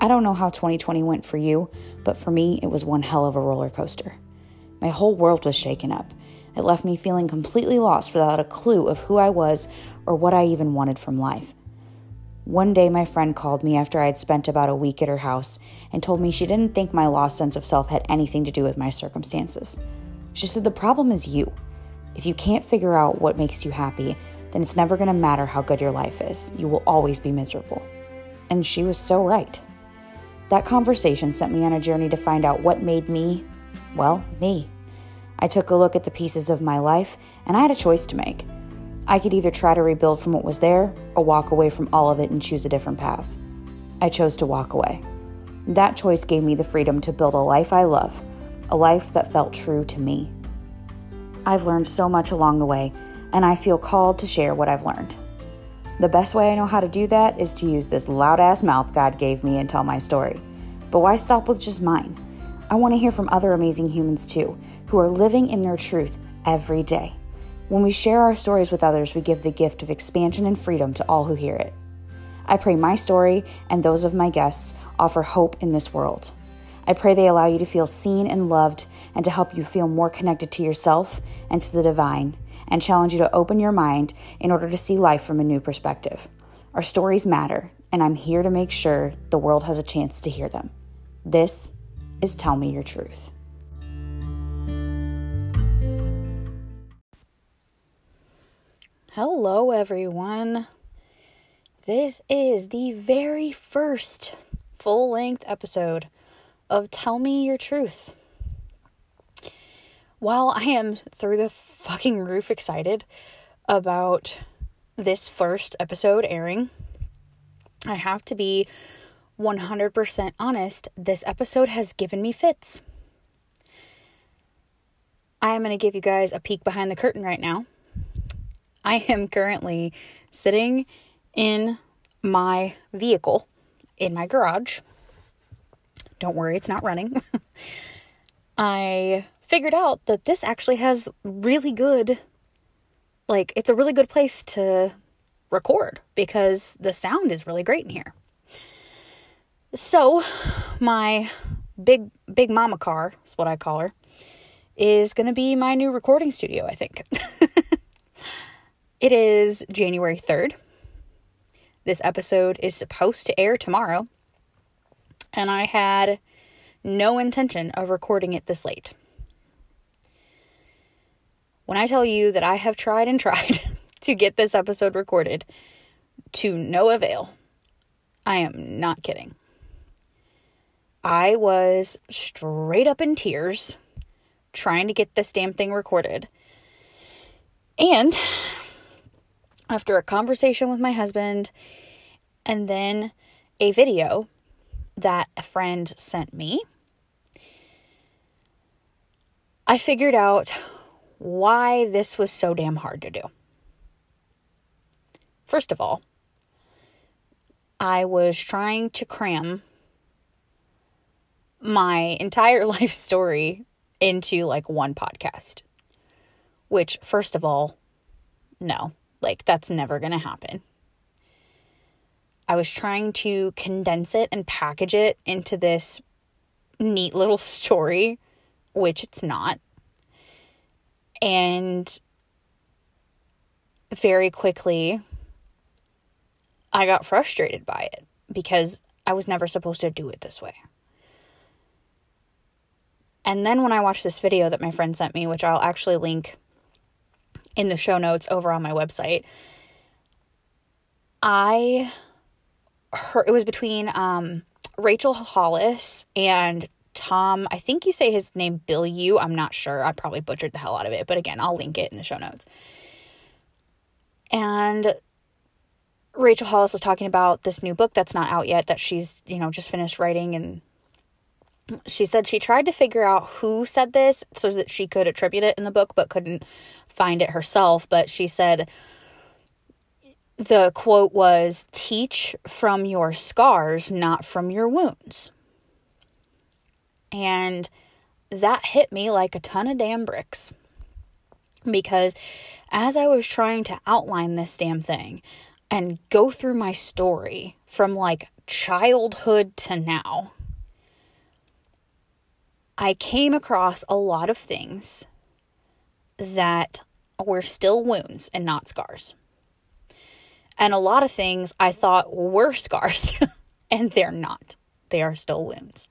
I don't know how 2020 went for you, but for me, it was one hell of a roller coaster. My whole world was shaken up. It left me feeling completely lost without a clue of who I was or what I even wanted from life. One day, my friend called me after I had spent about a week at her house and told me she didn't think my lost sense of self had anything to do with my circumstances. She said, The problem is you. If you can't figure out what makes you happy, then it's never going to matter how good your life is. You will always be miserable. And she was so right. That conversation sent me on a journey to find out what made me, well, me. I took a look at the pieces of my life, and I had a choice to make. I could either try to rebuild from what was there or walk away from all of it and choose a different path. I chose to walk away. That choice gave me the freedom to build a life I love, a life that felt true to me. I've learned so much along the way, and I feel called to share what I've learned. The best way I know how to do that is to use this loud ass mouth God gave me and tell my story. But why stop with just mine? I want to hear from other amazing humans too, who are living in their truth every day. When we share our stories with others, we give the gift of expansion and freedom to all who hear it. I pray my story and those of my guests offer hope in this world. I pray they allow you to feel seen and loved and to help you feel more connected to yourself and to the divine, and challenge you to open your mind in order to see life from a new perspective. Our stories matter, and I'm here to make sure the world has a chance to hear them. This is Tell Me Your Truth. Hello, everyone. This is the very first full length episode of Tell Me Your Truth. While I am through the fucking roof excited about this first episode airing, I have to be 100% honest. This episode has given me fits. I am going to give you guys a peek behind the curtain right now I am currently sitting in my vehicle in my garage. Don't worry, it's not running. I figured out that this actually has really good, like, it's a really good place to record because the sound is really great in here. So, my big, big mama car is what I call her, is going to be my new recording studio, I think. It is January 3rd. This episode is supposed to air tomorrow, and I had no intention of recording it this late. When I tell you that I have tried and tried to get this episode recorded to no avail, I am not kidding. I was straight up in tears trying to get this damn thing recorded. And after a conversation with my husband and then a video that a friend sent me, I figured out why this was so damn hard to do. First of all, I was trying to cram my entire life story into like one podcast. Which, first of all, no. Like, that's never going to happen. I was trying to condense it and package it into this neat little story, which it's not. And very quickly, I got frustrated by it because I was never supposed to do it this way. And then when I watched this video that my friend sent me, which I'll actually link in the show notes over on my website. I heard it was between um, Rachel Hollis and Tom. I think you say his name Bilyeu. I'm not sure. I probably butchered the hell out of it, but again, I'll link it in the show notes. And Rachel Hollis was talking about this new book that's not out yet that she's, you know, just finished writing and she said she tried to figure out who said this so that she could attribute it in the book but couldn't find it herself, but she said the quote was teach from your scars, not from your wounds. And that hit me like a ton of damn bricks. Because as I was trying to outline this damn thing and go through my story from like childhood to now, I came across a lot of things that were still wounds and not scars. And a lot of things I thought were scars, and they're not. They are still wounds.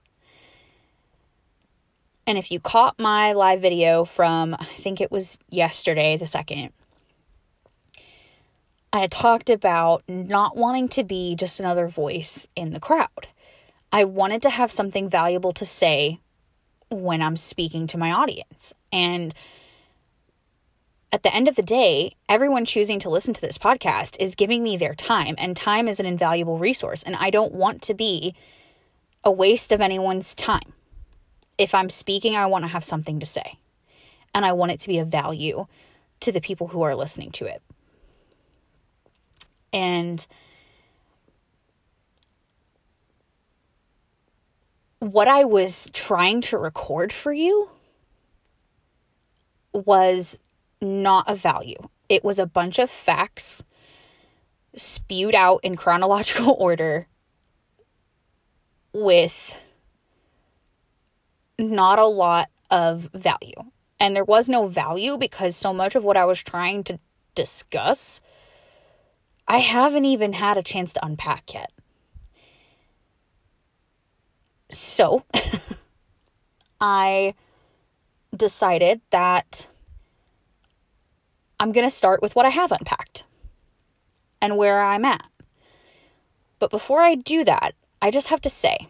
And if you caught my live video from, I think it was yesterday, the second, I had talked about not wanting to be just another voice in the crowd. I wanted to have something valuable to say when I'm speaking to my audience. And at the end of the day, everyone choosing to listen to this podcast is giving me their time, and time is an invaluable resource. And I don't want to be a waste of anyone's time. If I'm speaking, I want to have something to say, and I want it to be of value to the people who are listening to it. And what I was trying to record for you was not of value. It was a bunch of facts spewed out in chronological order with not a lot of value. And there was no value because so much of what I was trying to discuss, I haven't even had a chance to unpack yet. So, I decided that I'm going to start with what I have unpacked and where I'm at. But before I do that, I just have to say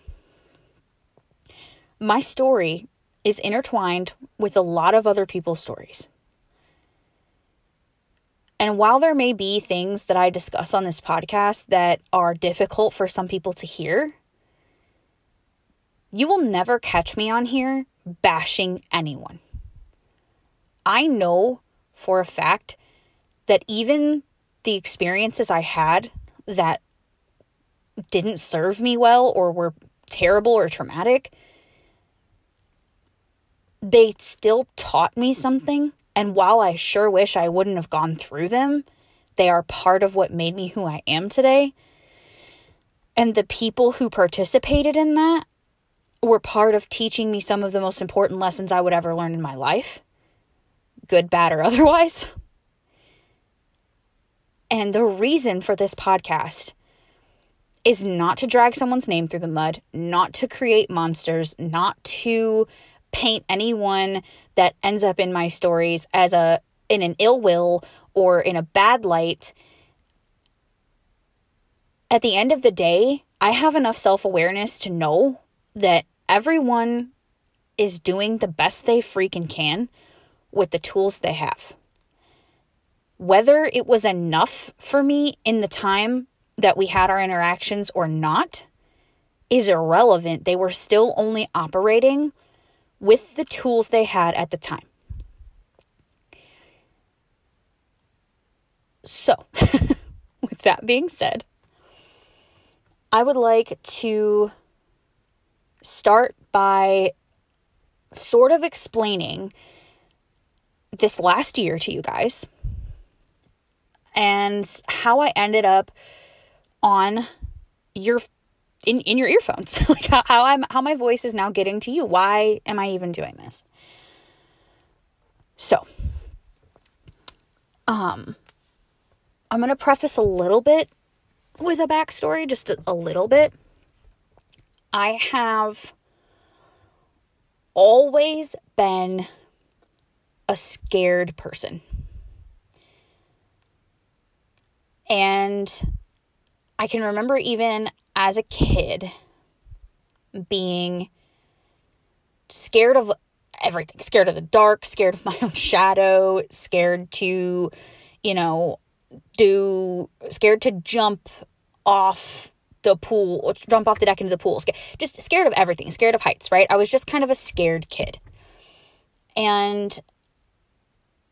my story is intertwined with a lot of other people's stories. And while there may be things that I discuss on this podcast that are difficult for some people to hear, you will never catch me on here bashing anyone. I know for a fact that even the experiences I had that didn't serve me well or were terrible or traumatic, they still taught me something. And while I sure wish I wouldn't have gone through them, they are part of what made me who I am today. And the people who participated in that were part of teaching me some of the most important lessons I would ever learn in my life good, bad, or otherwise. And the reason for this podcast is not to drag someone's name through the mud, not to create monsters, not to paint anyone that ends up in my stories as a in an ill will or in a bad light. At the end of the day, I have enough self-awareness to know that everyone is doing the best they freaking can with the tools they have. Whether it was enough for me in the time that we had our interactions or not is irrelevant. They were still only operating with the tools they had at the time. So, with that being said, I would like to start by sort of explaining this last year to you guys and how I ended up on your in, in your earphones. Like how, how i'm how my voice is now getting to you. Why am i even doing this? So um i'm gonna preface a little bit with a backstory just a, a little bit. I have always been a scared person. And I can remember even as a kid being scared of everything scared of the dark, scared of my own shadow, scared to, you know, do, scared to jump off the pool, jump off the deck into the pool, just scared of everything, scared of heights, right? I was just kind of a scared kid. And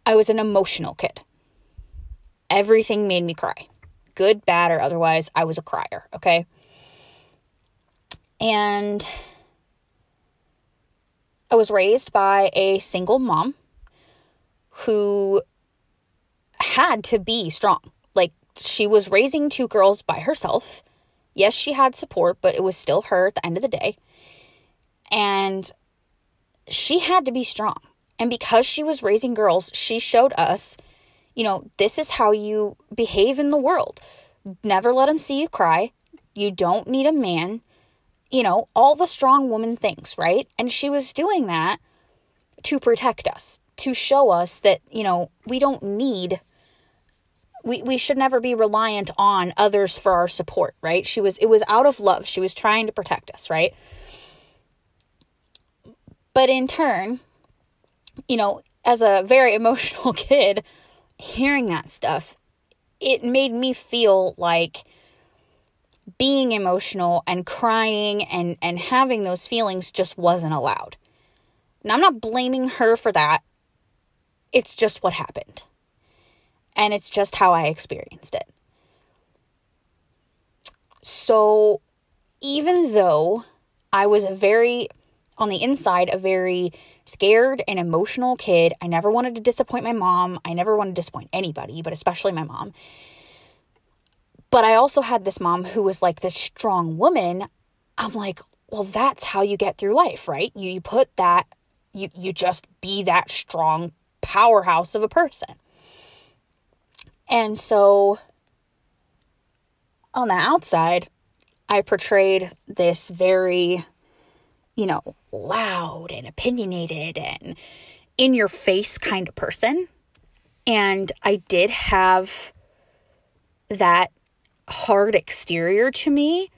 I was an emotional kid. Everything made me cry. Good, bad, or otherwise, I was a crier, okay? And I was raised by a single mom who had to be strong. Like, she was raising two girls by herself, Yes, she had support, but it was still her at the end of the day. And she had to be strong. And because she was raising girls, she showed us, you know, this is how you behave in the world. Never let them see you cry. You don't need a man. You know, all the strong woman things, right? And she was doing that to protect us, to show us that, you know, we don't need we, we should never be reliant on others for our support, right? She was it was out of love. She was trying to protect us, right? But in turn, you know, as a very emotional kid, hearing that stuff, it made me feel like being emotional and crying and, and having those feelings just wasn't allowed. Now, I'm not blaming her for that. It's just what happened. And it's just how I experienced it. So, even though I was a very on the inside a very scared and emotional kid. I never wanted to disappoint my mom. I never wanted to disappoint anybody, but especially my mom. But I also had this mom who was like this strong woman. I'm like, well, that's how you get through life, right? You, you put that, you, you just be that strong powerhouse of a person. And so on the outside, I portrayed this very you know, loud and opinionated and in your face kind of person. And I did have that hard exterior to me.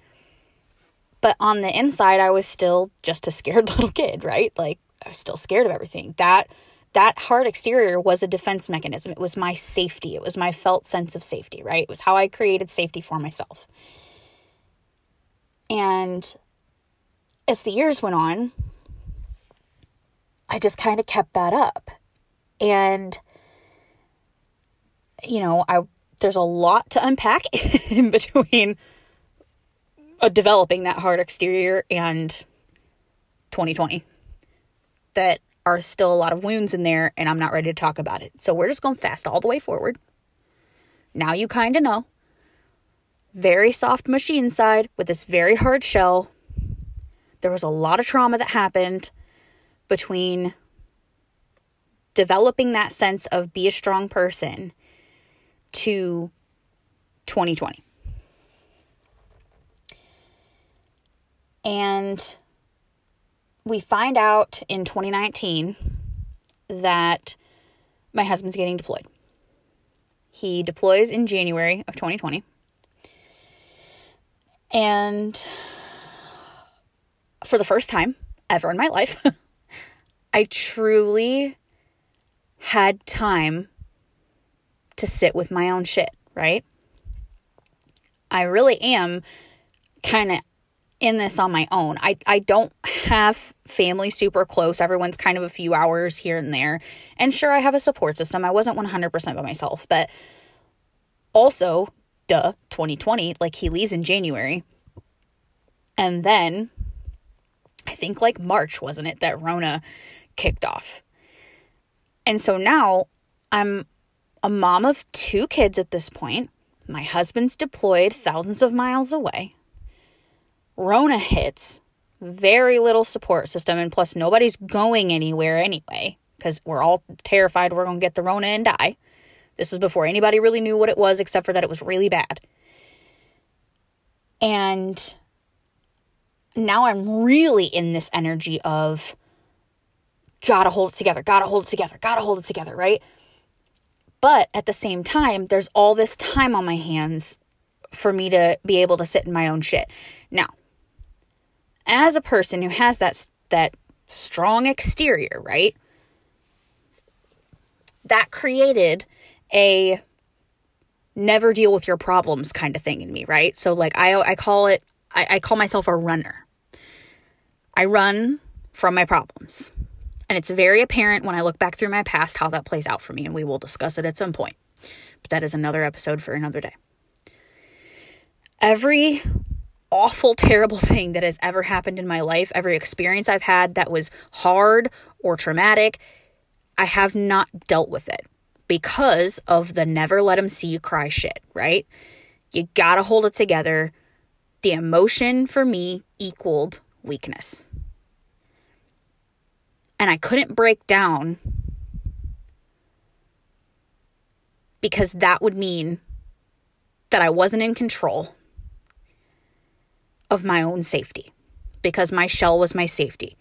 But on the inside, I was still just a scared little kid, right? Like, I was still scared of everything. That that hard exterior was a defense mechanism. It was my safety. It was my felt sense of safety, right? It was how I created safety for myself. And as the years went on, I just kind of kept that up. And you know, I there's a lot to unpack in between developing that hard exterior and 2020 that are still a lot of wounds in there and I'm not ready to talk about it. So we're just going fast all the way forward. Now you kind of know. Very soft machine side with this very hard shell there was a lot of trauma that happened between developing that sense of be a strong person to 2020. And we find out in 2019 that my husband's getting deployed. He deploys in January of 2020. And for the first time ever in my life, I truly had time to sit with my own shit, right? I really am kind of in this on my own. I, I don't have family super close. Everyone's kind of a few hours here and there. And sure, I have a support system. I wasn't 100% by myself, but also, duh, 2020, like he leaves in January. And then I think like March, wasn't it, that Rona kicked off. And so now I'm a mom of two kids at this point. My husband's deployed thousands of miles away. Rona hits, very little support system, and plus nobody's going anywhere anyway, because we're all terrified we're going to get the Rona and die. This was before anybody really knew what it was, except for that it was really bad. And now I'm really in this energy of gotta hold it together, gotta hold it together, gotta hold it together, right? But at the same time, there's all this time on my hands for me to be able to sit in my own shit. Now, as a person who has that that strong exterior, right? That created a never deal with your problems kind of thing in me, right? So like I I call it I, I call myself a runner. I run from my problems. And it's very apparent when I look back through my past how that plays out for me, and we will discuss it at some point. But that is another episode for another day. Every awful, terrible thing that has ever happened in my life, every experience I've had that was hard or traumatic, I have not dealt with it because of the never let them see you cry shit, right? You gotta hold it together the emotion for me equaled weakness. And I couldn't break down because that would mean that I wasn't in control of my own safety because my shell was my safety.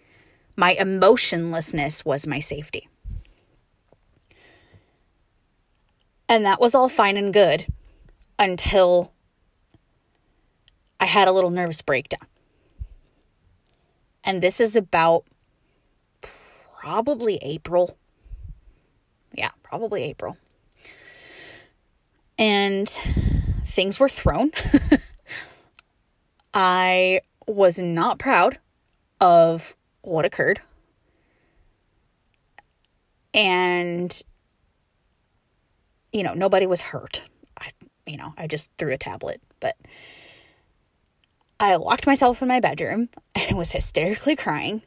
My emotionlessness was my safety. And that was all fine and good until I had a little nervous breakdown. And this is about probably April. Yeah, probably April. And things were thrown. I was not proud of what occurred. And, you know, nobody was hurt. I, you know, I just threw a tablet, but I locked myself in my bedroom and was hysterically crying.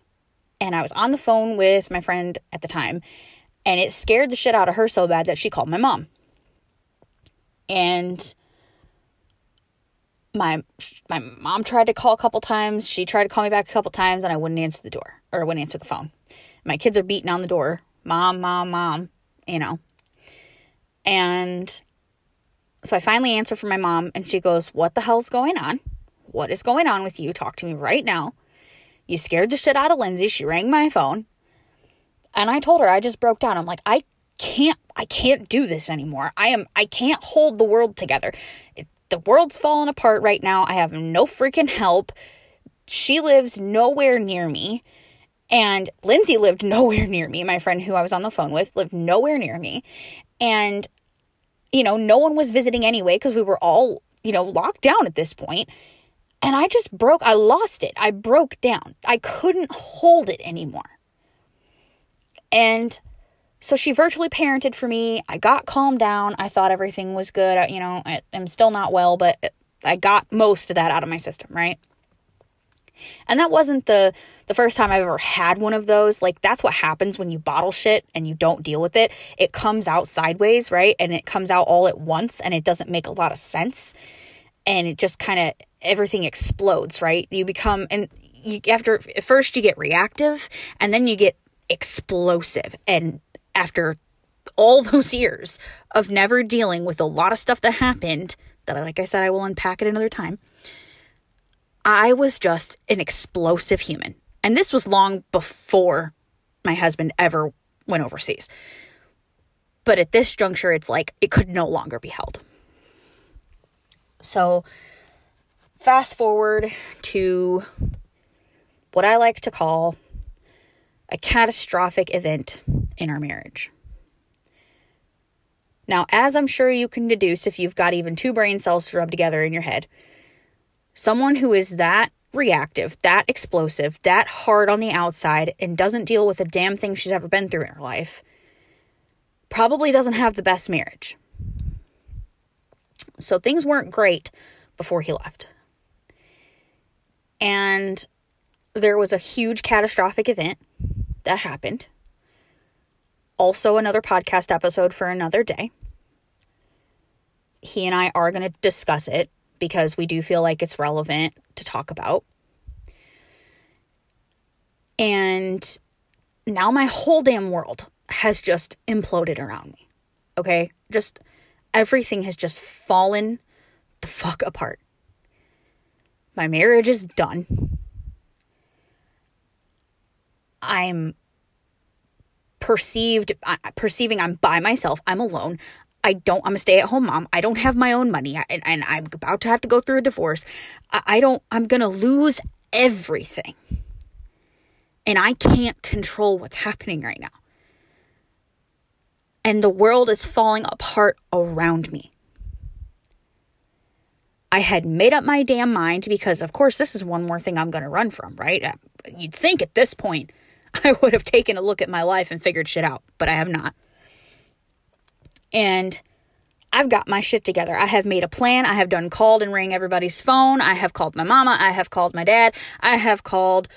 And I was on the phone with my friend at the time, and it scared the shit out of her so bad that she called my mom. And my my mom tried to call a couple times. She tried to call me back a couple times, and I wouldn't answer the door or wouldn't answer the phone. My kids are beating on the door, mom, mom, mom, you know. And so I finally answer for my mom, and she goes, "What the hell's going on? What is going on with you? Talk to me right now. You scared the shit out of Lindsay. She rang my phone, and I told her I just broke down. I'm like, I can't, I can't do this anymore. I am, I can't hold the world together. It, the world's falling apart right now. I have no freaking help. She lives nowhere near me. And Lindsay lived nowhere near me. My friend who I was on the phone with lived nowhere near me. And, you know, no one was visiting anyway because we were all, you know, locked down at this point. And I just broke, I lost it. I broke down. I couldn't hold it anymore. And so she virtually parented for me. I got calmed down. I thought everything was good. You know, I, I'm still not well, but I got most of that out of my system, right? And that wasn't the the first time I've ever had one of those. Like that's what happens when you bottle shit and you don't deal with it. It comes out sideways, right? And it comes out all at once and it doesn't make a lot of sense. And it just kind of everything explodes, right? You become and you after first you get reactive and then you get explosive and after all those years of never dealing with a lot of stuff that happened that like I said I will unpack it another time. I was just an explosive human. And this was long before my husband ever went overseas. But at this juncture it's like it could no longer be held. So fast forward to what I like to call a catastrophic event in our marriage. Now, as I'm sure you can deduce if you've got even two brain cells to rub together in your head, someone who is that reactive, that explosive, that hard on the outside, and doesn't deal with a damn thing she's ever been through in her life probably doesn't have the best marriage. So things weren't great before he left. And there was a huge catastrophic event that happened also another podcast episode for another day. He and I are going to discuss it because we do feel like it's relevant to talk about. And now my whole damn world has just imploded around me. Okay? Just everything has just fallen the fuck apart. My marriage is done. I'm perceived uh, perceiving I'm by myself, I'm alone. I don't, I'm a stay at home mom. I don't have my own money and, and I'm about to have to go through a divorce. I, I don't, I'm going to lose everything. And I can't control what's happening right now. And the world is falling apart around me. I had made up my damn mind because, of course, this is one more thing I'm going to run from, right? Uh, you'd think at this point, I would have taken a look at my life and figured shit out, but I have not. And I've got my shit together. I have made a plan. I have done called and rang everybody's phone. I have called my mama. I have called my dad. I have called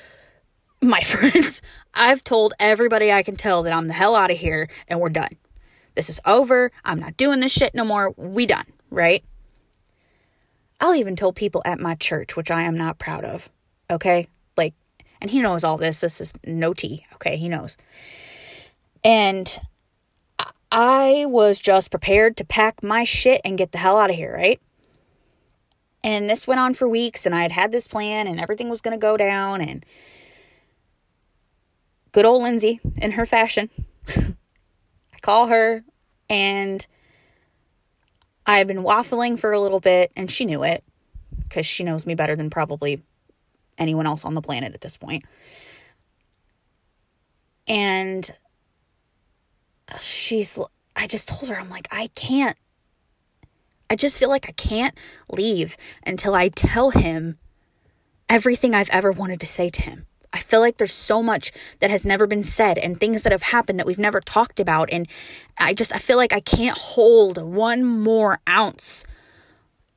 my friends. I've told everybody I can tell that I'm the hell out of here and we're done. This is over. I'm not doing this shit no more. We done, right? I'll even tell people at my church, which I am not proud of. Okay? Like, and he knows all this. This is no tea. Okay? He knows. And I was just prepared to pack my shit and get the hell out of here, right? And this went on for weeks, and I had had this plan, and everything was going to go down. And good old Lindsay, in her fashion, I call her, and I had been waffling for a little bit, and she knew it because she knows me better than probably anyone else on the planet at this point. And she's, I just told her, I'm like, I can't I just feel like I can't leave until I tell him everything I've ever wanted to say to him. I feel like there's so much that has never been said and things that have happened that we've never talked about. And I just, I feel like I can't hold one more ounce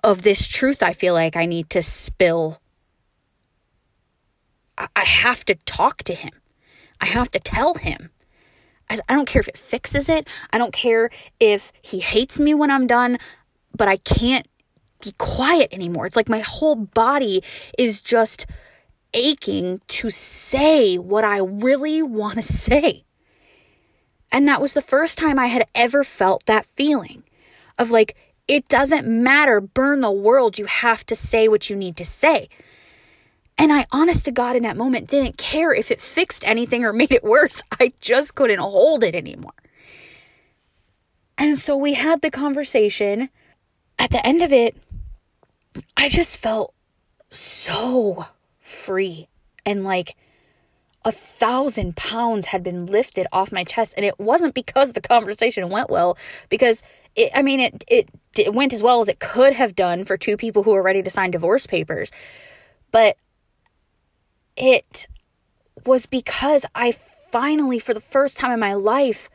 of this truth I feel like I need to spill. I have to talk to him. I have to tell him. I don't care if it fixes it. I don't care if he hates me when I'm done but I can't be quiet anymore. It's like my whole body is just aching to say what I really want to say. And that was the first time I had ever felt that feeling of like, it doesn't matter, burn the world, you have to say what you need to say. And I, honest to God, in that moment, didn't care if it fixed anything or made it worse. I just couldn't hold it anymore. And so we had the conversation at the end of it, I just felt so free and like a thousand pounds had been lifted off my chest. And it wasn't because the conversation went well, because it, I mean, it, it, it went as well as it could have done for two people who were ready to sign divorce papers. But it was because I finally, for the first time in my life,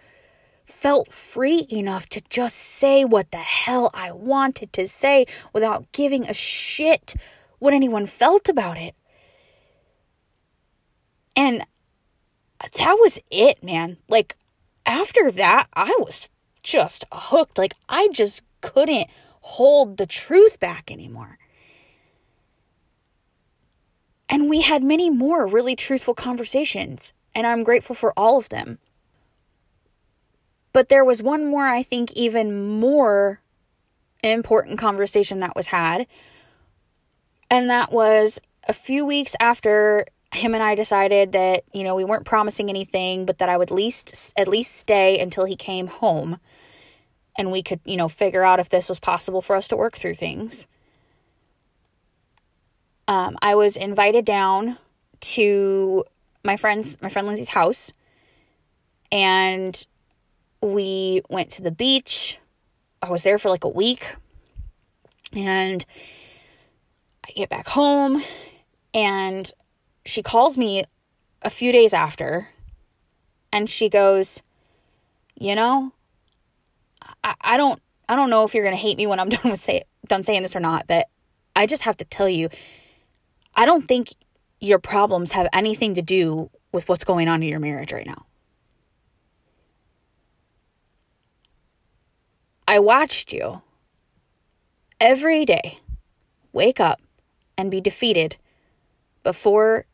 felt free enough to just say what the hell I wanted to say without giving a shit what anyone felt about it. And that was it, man. Like, after that, I was just hooked. Like, I just couldn't hold the truth back anymore. And we had many more really truthful conversations, and I'm grateful for all of them. But there was one more, I think, even more important conversation that was had. And that was a few weeks after him and I decided that, you know, we weren't promising anything, but that I would least at least stay until he came home and we could, you know, figure out if this was possible for us to work through things. Um, I was invited down to my friend's my friend Lindsay's house and we went to the beach. I was there for like a week. And I get back home and she calls me a few days after and she goes, "You know, I, I don't I don't know if you're to hate me when I'm done with say done saying this or not, but I just have to tell you I don't think your problems have anything to do with what's going on in your marriage right now. I watched you every day wake up and be defeated before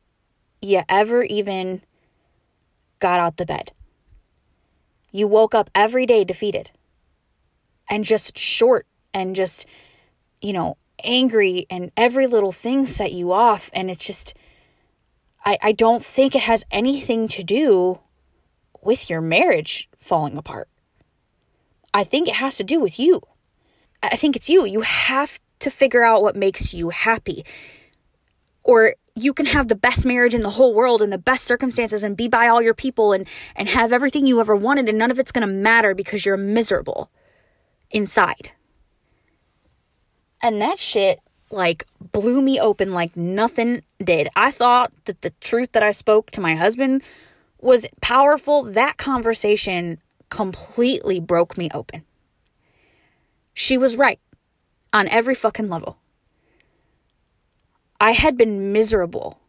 you ever even got out the bed. You woke up every day defeated and just short and just, you know, angry, and every little thing set you off. And it's just, I, I don't think it has anything to do with your marriage falling apart. I think it has to do with you. I think it's you. You have to figure out what makes you happy. Or you can have the best marriage in the whole world and the best circumstances and be by all your people and and have everything you ever wanted and none of it's going to matter because you're miserable inside. And that shit like blew me open like nothing did. I thought that the truth that I spoke to my husband was powerful. That conversation completely broke me open. She was right on every fucking level. I had been miserable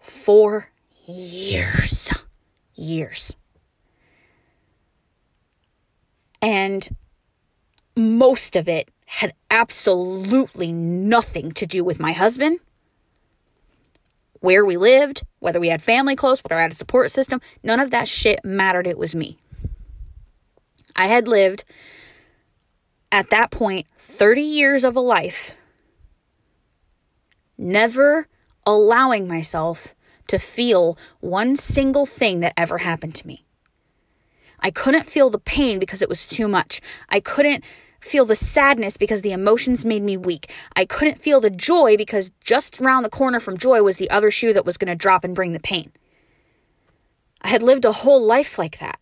for years. Years. And most of it had absolutely nothing to do with my husband, where we lived, whether we had family close, whether I had a support system. None of that shit mattered. It was me. I had lived at that point 30 years of a life, never allowing myself to feel one single thing that ever happened to me. I couldn't feel the pain because it was too much. I couldn't feel the sadness because the emotions made me weak. I couldn't feel the joy because just around the corner from joy was the other shoe that was going to drop and bring the pain. I had lived a whole life like that.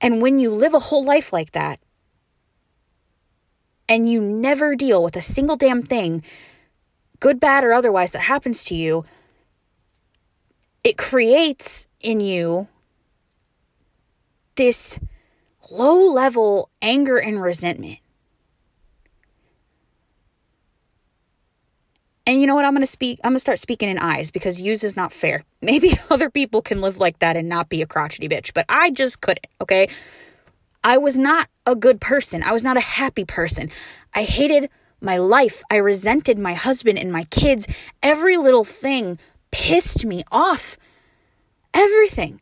And when you live a whole life like that, and you never deal with a single damn thing, good, bad, or otherwise, that happens to you, it creates in you this low level anger and resentment. And you know what? I'm going to speak, I'm going to start speaking in eyes because use is not fair. Maybe other people can live like that and not be a crotchety bitch, but I just couldn't, okay? I was not a good person. I was not a happy person. I hated my life. I resented my husband and my kids. Every little thing pissed me off. Everything.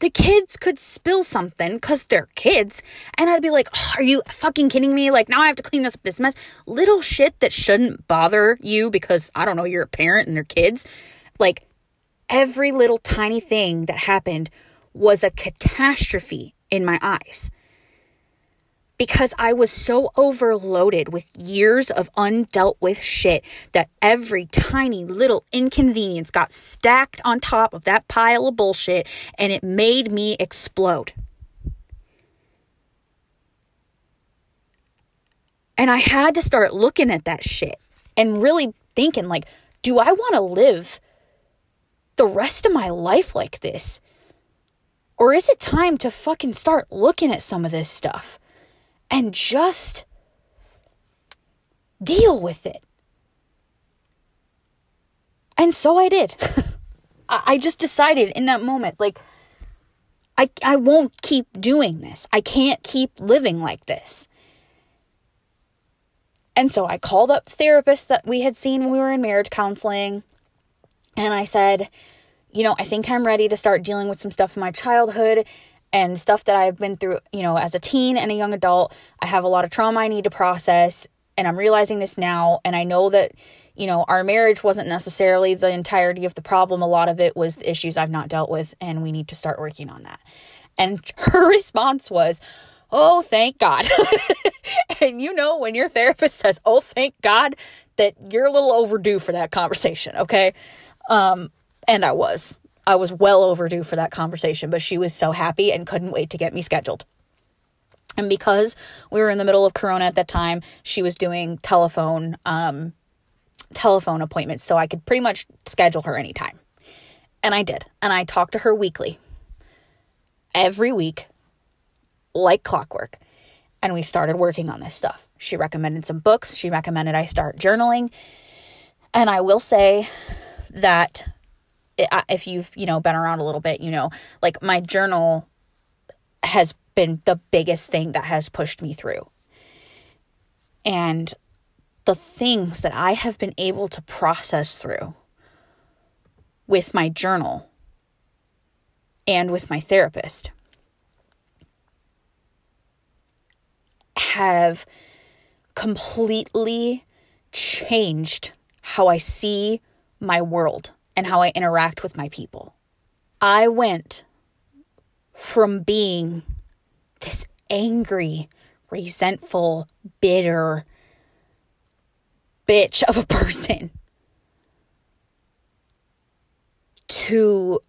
The kids could spill something because they're kids, and I'd be like, oh, Are you fucking kidding me? Like, now I have to clean this up this mess. Little shit that shouldn't bother you because I don't know, you're a parent and they're kids. Like, every little tiny thing that happened was a catastrophe in my eyes because I was so overloaded with years of undealt with shit that every tiny little inconvenience got stacked on top of that pile of bullshit and it made me explode. And I had to start looking at that shit and really thinking like, do I want to live the rest of my life like this? Or is it time to fucking start looking at some of this stuff? and just deal with it. And so I did. I just decided in that moment, like, I, I won't keep doing this. I can't keep living like this. And so I called up therapists that we had seen when we were in marriage counseling. And I said, you know, I think I'm ready to start dealing with some stuff in my childhood and stuff that I've been through, you know, as a teen and a young adult. I have a lot of trauma I need to process, and I'm realizing this now. And I know that, you know, our marriage wasn't necessarily the entirety of the problem. A lot of it was the issues I've not dealt with, and we need to start working on that. And her response was, Oh, thank God. and you know, when your therapist says, Oh, thank God, that you're a little overdue for that conversation, okay? Um, and I was. I was well overdue for that conversation, but she was so happy and couldn't wait to get me scheduled. And because we were in the middle of Corona at that time, she was doing telephone um, telephone appointments, so I could pretty much schedule her anytime. And I did, and I talked to her weekly, every week, like clockwork. And we started working on this stuff. She recommended some books. She recommended I start journaling. And I will say that if you've, you know, been around a little bit, you know, like my journal has been the biggest thing that has pushed me through. And the things that I have been able to process through with my journal and with my therapist have completely changed how I see my world and how I interact with my people. I went from being this angry, resentful, bitter bitch of a person to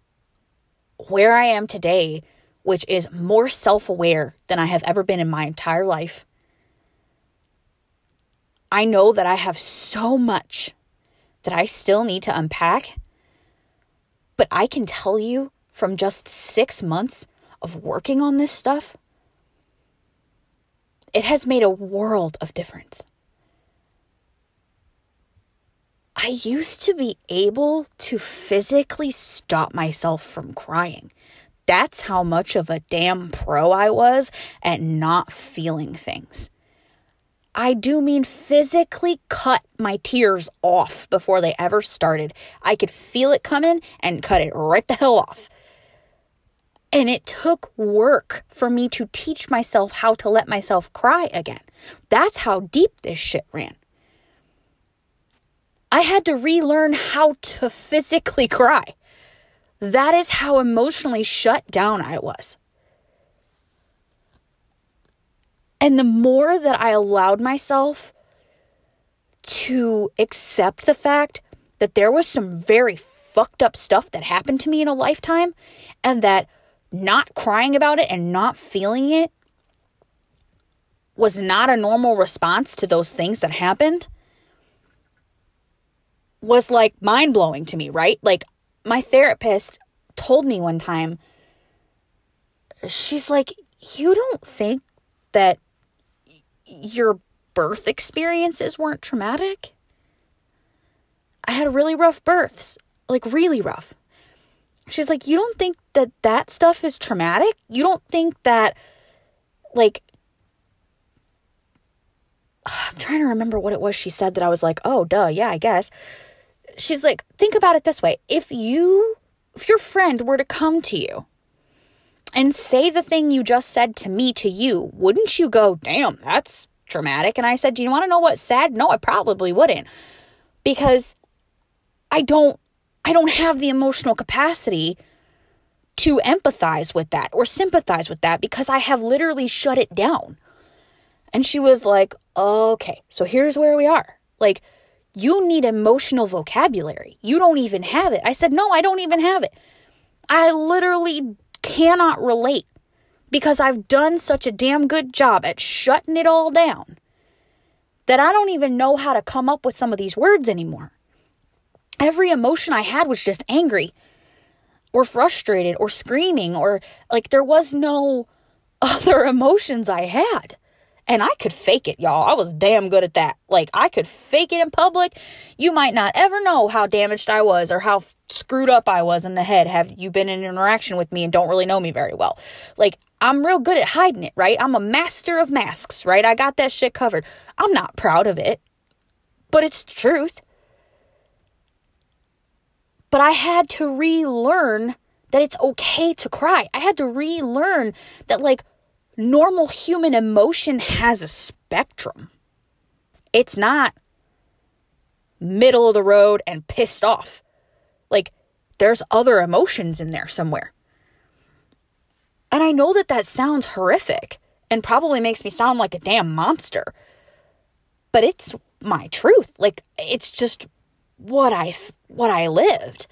where I am today, which is more self aware than I have ever been in my entire life. I know that I have so much that I still need to unpack but I can tell you from just six months of working on this stuff, it has made a world of difference. I used to be able to physically stop myself from crying. That's how much of a damn pro I was at not feeling things. I do mean physically cut my tears off before they ever started. I could feel it coming and cut it right the hell off. And it took work for me to teach myself how to let myself cry again. That's how deep this shit ran. I had to relearn how to physically cry. That is how emotionally shut down I was. And the more that I allowed myself to accept the fact that there was some very fucked up stuff that happened to me in a lifetime and that not crying about it and not feeling it was not a normal response to those things that happened was like mind blowing to me, right? Like, my therapist told me one time, she's like, You don't think that your birth experiences weren't traumatic? I had really rough births, like, really rough. She's like, You don't think that that stuff is traumatic? You don't think that, like, I'm trying to remember what it was she said that I was like, oh, duh, yeah, I guess. She's like, think about it this way. If you, if your friend were to come to you and say the thing you just said to me to you, wouldn't you go, damn, that's traumatic? And I said, do you want to know what's sad? No, I probably wouldn't. Because I don't I don't have the emotional capacity to empathize with that or sympathize with that because I have literally shut it down. And she was like, okay, so here's where we are. Like, you need emotional vocabulary. You don't even have it. I said, no, I don't even have it. I literally cannot relate because I've done such a damn good job at shutting it all down that I don't even know how to come up with some of these words anymore every emotion I had was just angry or frustrated or screaming or like there was no other emotions I had. And I could fake it, y'all. I was damn good at that. Like, I could fake it in public. You might not ever know how damaged I was or how screwed up I was in the head. Have you been in interaction with me and don't really know me very well? Like, I'm real good at hiding it, right? I'm a master of masks, right? I got that shit covered. I'm not proud of it, but it's the truth. But I had to relearn that it's okay to cry. I had to relearn that, like, normal human emotion has a spectrum. It's not middle of the road and pissed off. Like, there's other emotions in there somewhere. And I know that that sounds horrific and probably makes me sound like a damn monster. But it's my truth. Like, it's just what I what I lived.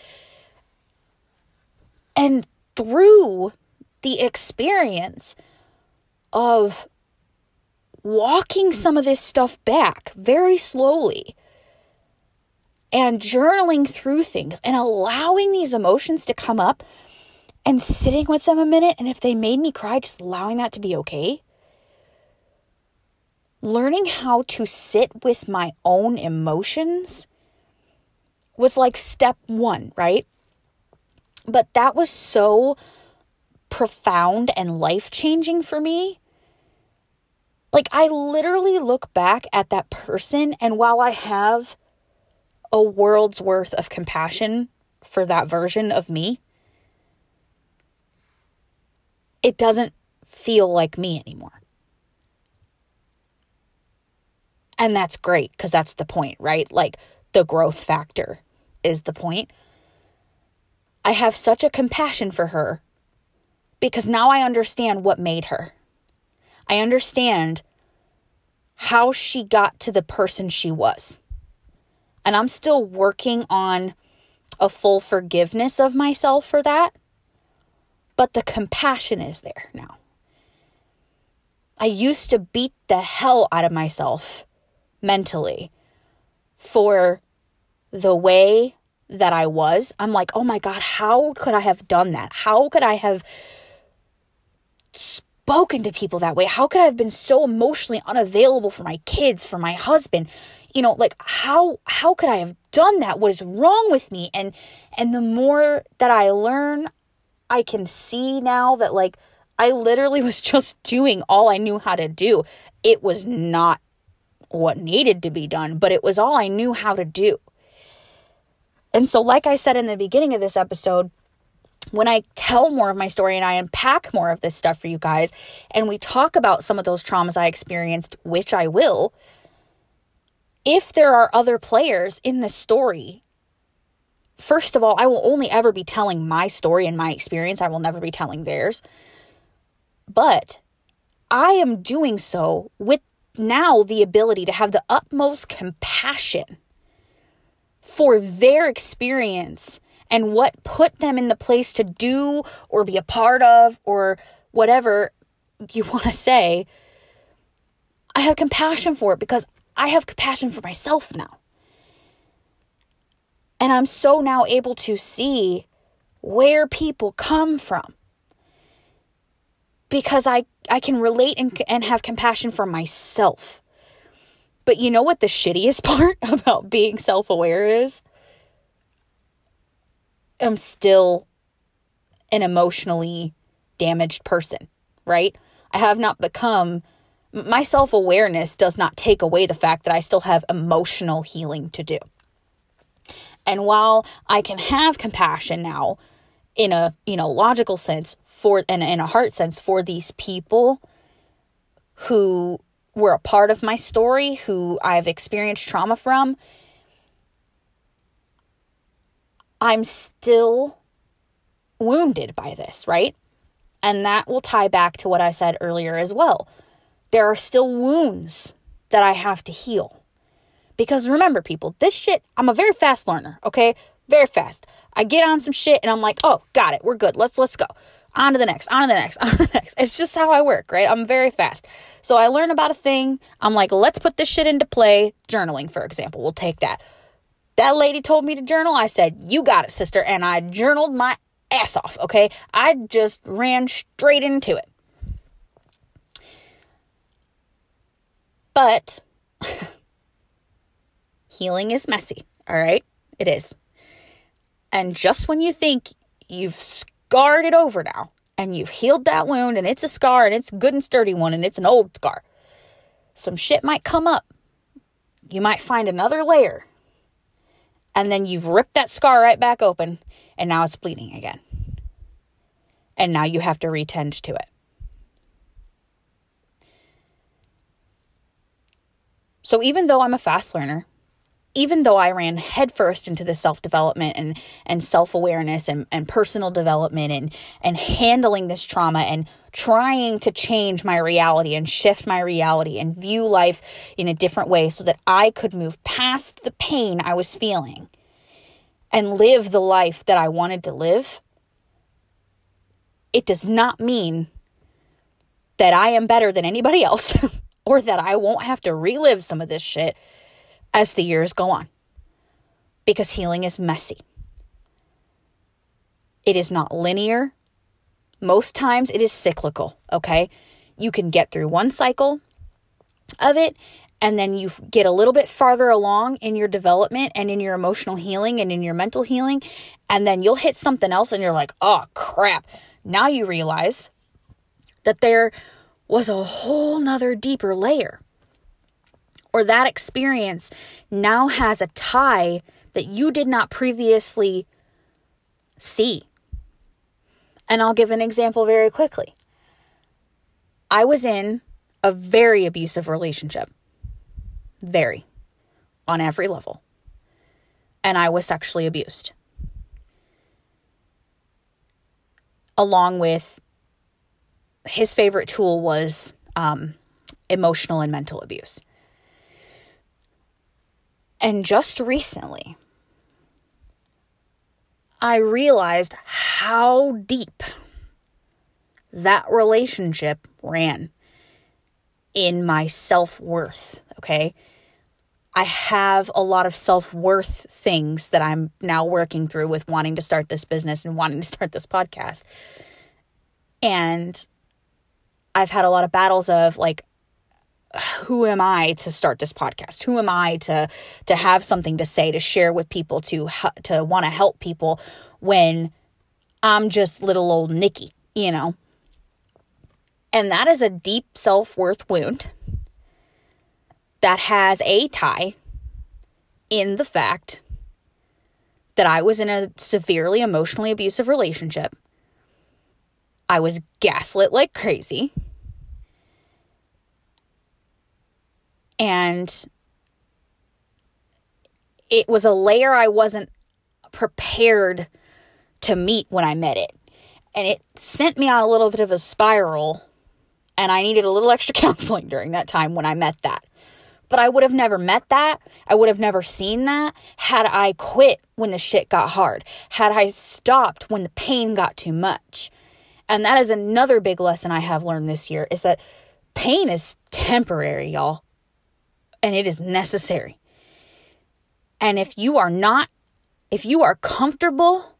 And through the experience of walking some of this stuff back very slowly and journaling through things and allowing these emotions to come up and sitting with them a minute and if they made me cry just allowing that to be okay learning how to sit with my own emotions was like step one, right? But that was so profound and life changing for me. Like, I literally look back at that person, and while I have a world's worth of compassion for that version of me, it doesn't feel like me anymore. And that's great because that's the point, right? Like the growth factor is the point. I have such a compassion for her because now I understand what made her. I understand how she got to the person she was. And I'm still working on a full forgiveness of myself for that. But the compassion is there now. I used to beat the hell out of myself mentally for the way that I was, I'm like, oh my God, how could I have done that? How could I have spoken to people that way? How could I have been so emotionally unavailable for my kids, for my husband? You know, like how how could I have done that? What is wrong with me? And and the more that I learn, I can see now that like I literally was just doing all I knew how to do. It was not what needed to be done, but it was all I knew how to do. And so, like I said in the beginning of this episode, when I tell more of my story and I unpack more of this stuff for you guys, and we talk about some of those traumas I experienced, which I will, if there are other players in the story, first of all, I will only ever be telling my story and my experience. I will never be telling theirs. But I am doing so with now the ability to have the utmost compassion for their experience and what put them in the place to do or be a part of or whatever you want to say. I have compassion for it because I have compassion for myself now. And I'm so now able to see where people come from because I, I can relate and, and have compassion for myself. But you know what the shittiest part about being self aware is? I'm still an emotionally damaged person, right? I have not become, my self awareness does not take away the fact that I still have emotional healing to do. And while I can have compassion now in a, you know, logical sense for and in a heart sense for these people who were a part of my story, who I've experienced trauma from, I'm still wounded by this, right? And that will tie back to what I said earlier as well. There are still wounds that I have to heal. Because remember, people, this shit, I'm a very fast learner, okay? Very fast. I get on some shit and I'm like, oh, got it. We're good. Let's let's go. On to the next, on to the next, on to the next. It's just how I work, right? I'm very fast. So I learn about a thing. I'm like, let's put this shit into play. Journaling, for example. We'll take that. That lady told me to journal. I said, you got it, sister. And I journaled my ass off, okay? I just ran straight into it. But healing is messy, all right? It is. And just when you think you've scarred it over now and you've healed that wound and it's a scar and it's a good and sturdy one and it's an old scar, some shit might come up. You might find another layer. And then you've ripped that scar right back open and now it's bleeding again. And now you have to retend to it. So even though I'm a fast learner, even though I ran headfirst into the self development and, and self awareness and, and personal development and, and handling this trauma and trying to change my reality and shift my reality and view life in a different way so that I could move past the pain I was feeling and live the life that I wanted to live, it does not mean that I am better than anybody else or that I won't have to relive some of this shit as the years go on. Because healing is messy. It is not linear. Most times it is cyclical, okay? You can get through one cycle of it and then you get a little bit farther along in your development and in your emotional healing and in your mental healing and then you'll hit something else and you're like, "Oh crap." Now you realize that there was a whole nother deeper layer or that experience now has a tie that you did not previously see. And I'll give an example very quickly. I was in a very abusive relationship, very, on every level. And I was sexually abused. Along with his favorite tool was um, emotional and mental abuse. And just recently, I realized how deep that relationship ran in my self worth. Okay. I have a lot of self worth things that I'm now working through with wanting to start this business and wanting to start this podcast. And I've had a lot of battles of like, who am I to start this podcast? Who am I to to have something to say to share with people to to want to help people when I'm just little old Nikki, you know. And that is a deep self worth wound that has a tie in the fact that I was in a severely emotionally abusive relationship. I was gaslit like crazy. And it was a layer I wasn't prepared to meet when I met it. And it sent me on a little bit of a spiral. And I needed a little extra counseling during that time when I met that. But I would have never met that. I would have never seen that had I quit when the shit got hard, had I stopped when the pain got too much. And that is another big lesson I have learned this year is that pain is temporary, y'all. And it is necessary. And if you are not, if you are comfortable,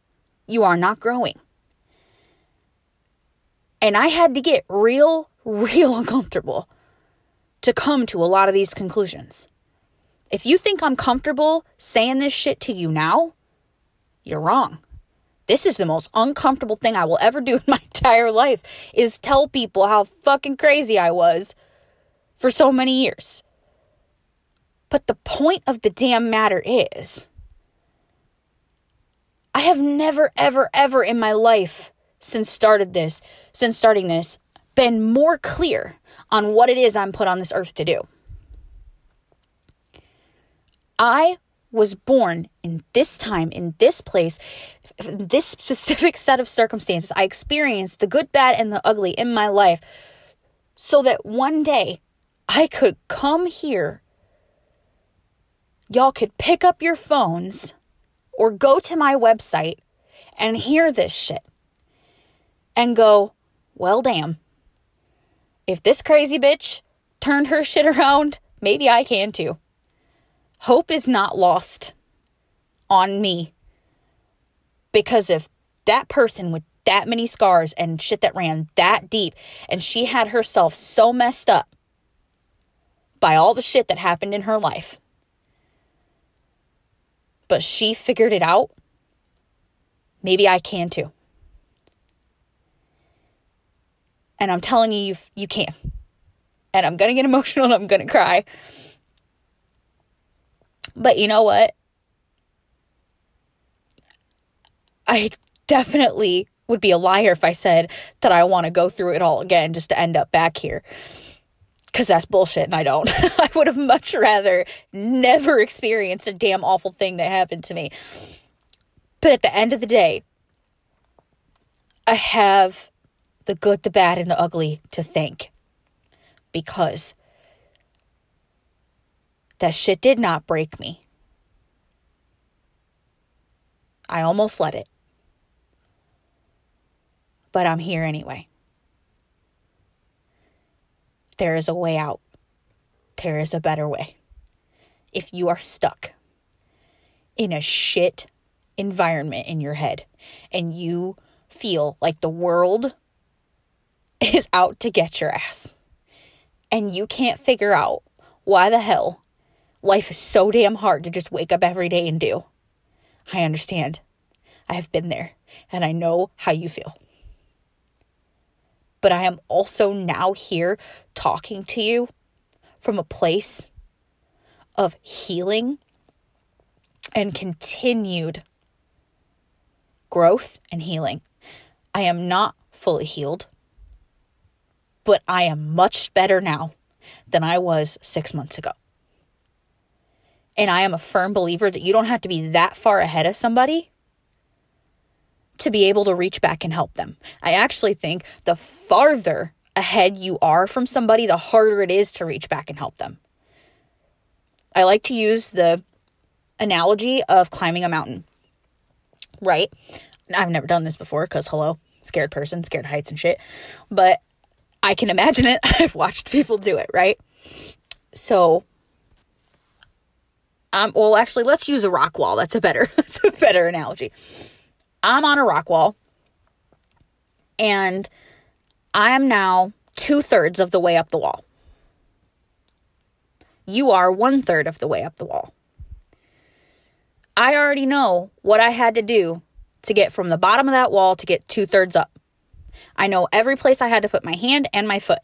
you are not growing. And I had to get real, real uncomfortable to come to a lot of these conclusions. If you think I'm comfortable saying this shit to you now, you're wrong. This is the most uncomfortable thing I will ever do in my entire life is tell people how fucking crazy I was for so many years. But the point of the damn matter is I have never ever ever in my life since started this, since starting this, been more clear on what it is I'm put on this earth to do. I was born in this time, in this place, in this specific set of circumstances. I experienced the good, bad, and the ugly in my life so that one day I could come here. Y'all could pick up your phones or go to my website and hear this shit and go, well, damn. If this crazy bitch turned her shit around, maybe I can too. Hope is not lost on me. Because if that person with that many scars and shit that ran that deep, and she had herself so messed up by all the shit that happened in her life, but she figured it out, maybe I can too. And I'm telling you, you, you can. And I'm going to get emotional and I'm going to cry. But you know what? I definitely would be a liar if I said that I want to go through it all again just to end up back here. Because that's bullshit and I don't. I would have much rather never experienced a damn awful thing that happened to me. But at the end of the day, I have the good, the bad, and the ugly to thank. Because that shit did not break me. I almost let it. But I'm here anyway. There is a way out. There is a better way. If you are stuck in a shit environment in your head and you feel like the world is out to get your ass. And you can't figure out why the hell life is so damn hard to just wake up every day and do. I understand. I have been there and I know how you feel. But I am also now here talking to you from a place of healing and continued growth and healing. I am not fully healed but I am much better now than I was six months ago. And I am a firm believer that you don't have to be that far ahead of somebody to be able to reach back and help them. I actually think the farther ahead you are from somebody, the harder it is to reach back and help them. I like to use the analogy of climbing a mountain, right? I've never done this before because, hello, scared person, scared heights and shit. But I can imagine it. I've watched people do it, right? So um well actually let's use a rock wall. That's a better that's a better analogy. I'm on a rock wall and I am now two thirds of the way up the wall. You are one third of the way up the wall. I already know what I had to do to get from the bottom of that wall to get two thirds up. I know every place I had to put my hand and my foot.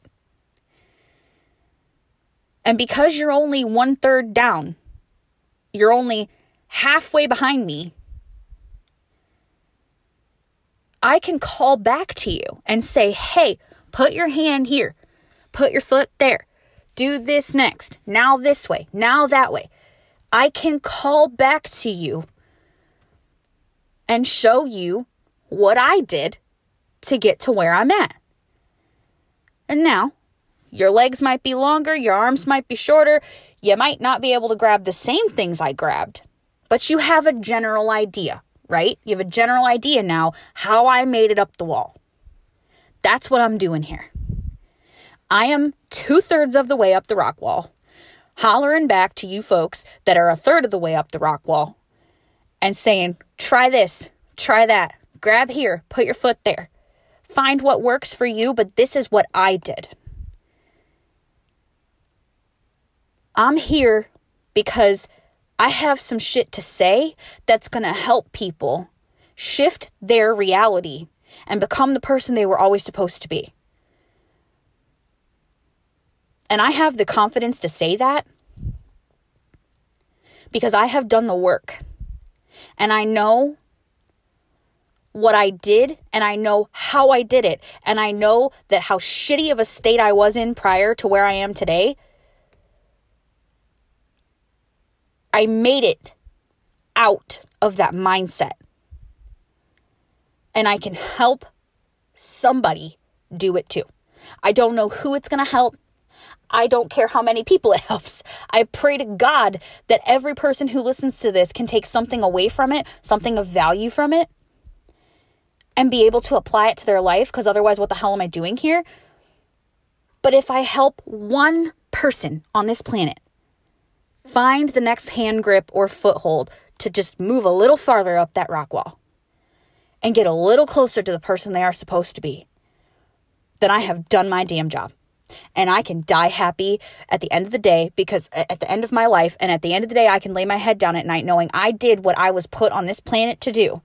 And because you're only one third down, you're only halfway behind me, I can call back to you and say, hey, put your hand here, put your foot there, do this next, now this way, now that way. I can call back to you and show you what I did to get to where I'm at. And now, your legs might be longer, your arms might be shorter, you might not be able to grab the same things I grabbed, but you have a general idea, right? You have a general idea now how I made it up the wall. That's what I'm doing here. I am two thirds of the way up the rock wall, hollering back to you folks that are a third of the way up the rock wall and saying, try this, try that, grab here, put your foot there. Find what works for you, but this is what I did. I'm here because I have some shit to say that's going to help people shift their reality and become the person they were always supposed to be. And I have the confidence to say that because I have done the work. And I know what I did and I know how I did it. And I know that how shitty of a state I was in prior to where I am today. I made it out of that mindset. And I can help somebody do it too. I don't know who it's going to help. I don't care how many people it helps. I pray to God that every person who listens to this can take something away from it, something of value from it, and be able to apply it to their life because otherwise, what the hell am I doing here? But if I help one person on this planet find the next hand grip or foothold to just move a little farther up that rock wall and get a little closer to the person they are supposed to be, then I have done my damn job and I can die happy at the end of the day because at the end of my life and at the end of the day, I can lay my head down at night knowing I did what I was put on this planet to do.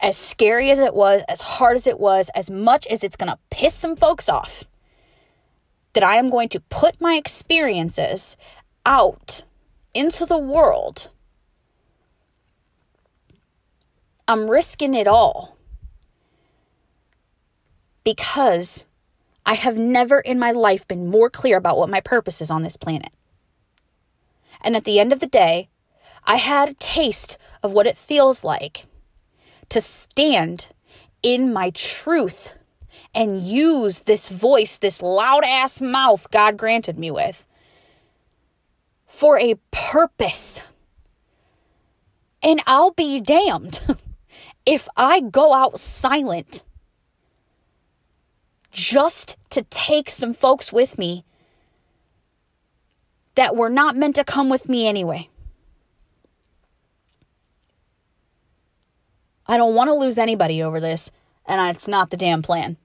As scary as it was, as hard as it was, as much as it's going to piss some folks off, that I am going to put my experiences out into the world. I'm risking it all because I have never in my life been more clear about what my purpose is on this planet. And at the end of the day, I had a taste of what it feels like to stand in my truth and use this voice, this loud ass mouth God granted me with, for a purpose. And I'll be damned if I go out silent just to take some folks with me that were not meant to come with me anyway. I don't want to lose anybody over this, and it's not the damn plan.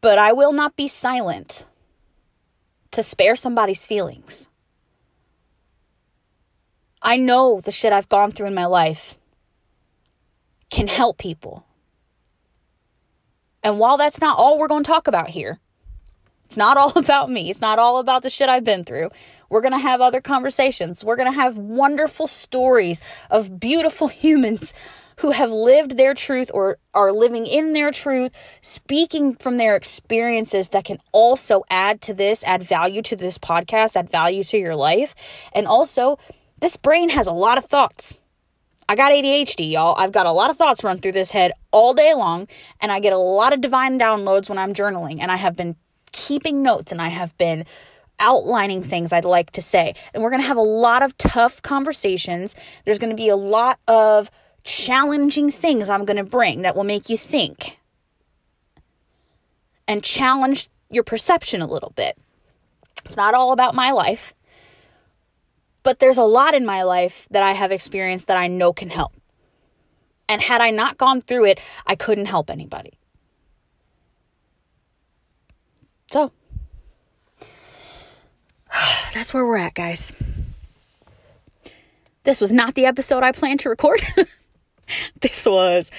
But I will not be silent to spare somebody's feelings. I know the shit I've gone through in my life can help people. And while that's not all we're going to talk about here, it's not all about me. It's not all about the shit I've been through. We're going to have other conversations. We're going to have wonderful stories of beautiful humans who have lived their truth or are living in their truth, speaking from their experiences that can also add to this, add value to this podcast, add value to your life. And also, this brain has a lot of thoughts. I got ADHD, y'all. I've got a lot of thoughts run through this head all day long, and I get a lot of divine downloads when I'm journaling. And I have been keeping notes and I have been outlining things I'd like to say. And we're going to have a lot of tough conversations. There's going to be a lot of challenging things I'm going to bring that will make you think and challenge your perception a little bit. It's not all about my life. But there's a lot in my life that I have experienced that I know can help. And had I not gone through it, I couldn't help anybody. So, that's where we're at, guys. this was not the episode I planned to record. this was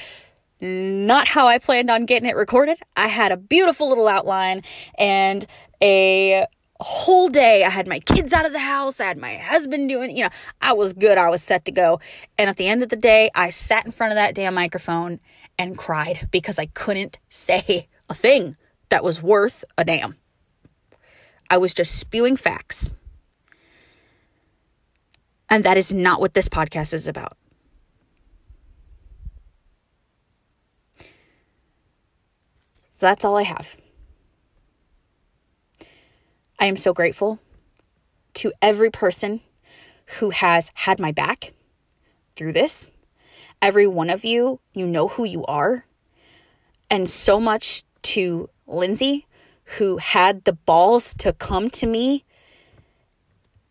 not how I planned on getting it recorded. I had a beautiful little outline and a whole day. I had my kids out of the house. I had my husband doing, you know, I was good. I was set to go. And at the end of the day, I sat in front of that damn microphone and cried because I couldn't say a thing that was worth a damn. I was just spewing facts. And that is not what this podcast is about. So that's all I have. I am so grateful to every person who has had my back through this. Every one of you, you know who you are. And so much to Lindsay, who had the balls to come to me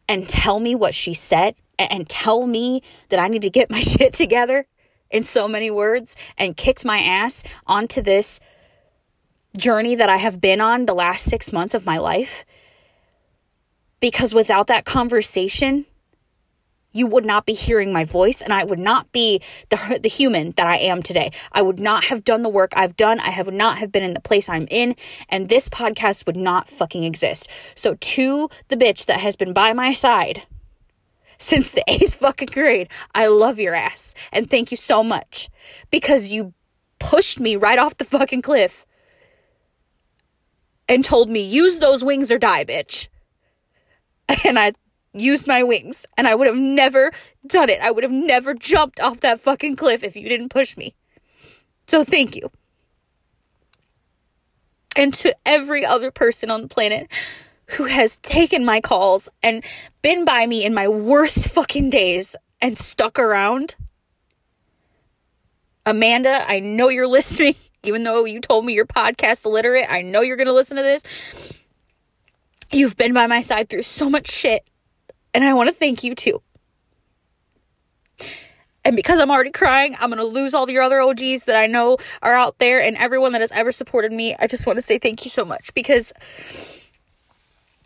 and tell me what she said and tell me that I need to get my shit together in so many words and kicked my ass onto this journey that I have been on the last six months of my life. Because without that conversation, you would not be hearing my voice and I would not be the, the human that I am today. I would not have done the work I've done. I have not have been in the place I'm in and this podcast would not fucking exist. So to the bitch that has been by my side since the eighth fucking grade, I love your ass and thank you so much because you pushed me right off the fucking cliff and told me, use those wings or die, bitch. And I used my wings, and I would have never done it. I would have never jumped off that fucking cliff if you didn't push me. So thank you. And to every other person on the planet who has taken my calls and been by me in my worst fucking days and stuck around. Amanda, I know you're listening. Even though you told me you're podcast illiterate, I know you're going to listen to this. You've been by my side through so much shit, and I want to thank you too. And because I'm already crying, I'm going to lose all the other OGs that I know are out there and everyone that has ever supported me. I just want to say thank you so much because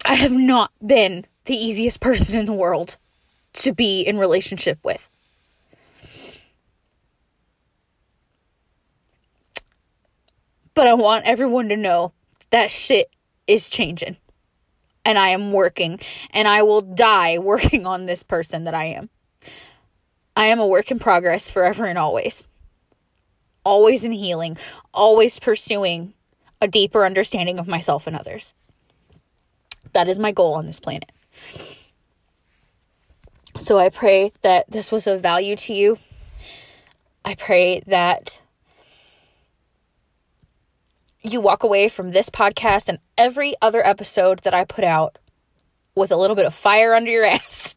I have not been the easiest person in the world to be in relationship with. But I want everyone to know that shit is changing. And I am working. And I will die working on this person that I am. I am a work in progress forever and always. Always in healing. Always pursuing a deeper understanding of myself and others. That is my goal on this planet. So I pray that this was of value to you. I pray that you walk away from this podcast and every other episode that I put out with a little bit of fire under your ass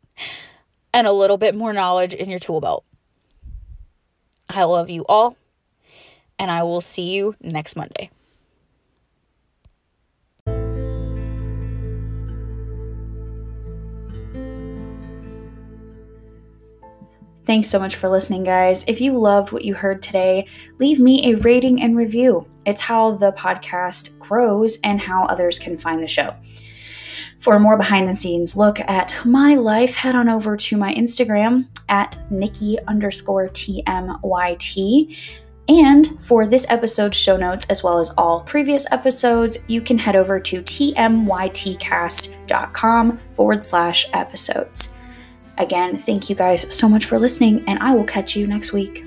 and a little bit more knowledge in your tool belt. I love you all, and I will see you next Monday. Thanks so much for listening, guys. If you loved what you heard today, leave me a rating and review. It's how the podcast grows and how others can find the show. For a more behind the scenes look at my life, head on over to my Instagram at Nikki underscore TMYT. And for this episode's show notes, as well as all previous episodes, you can head over to tmytcast.com forward slash episodes. Again, thank you guys so much for listening, and I will catch you next week.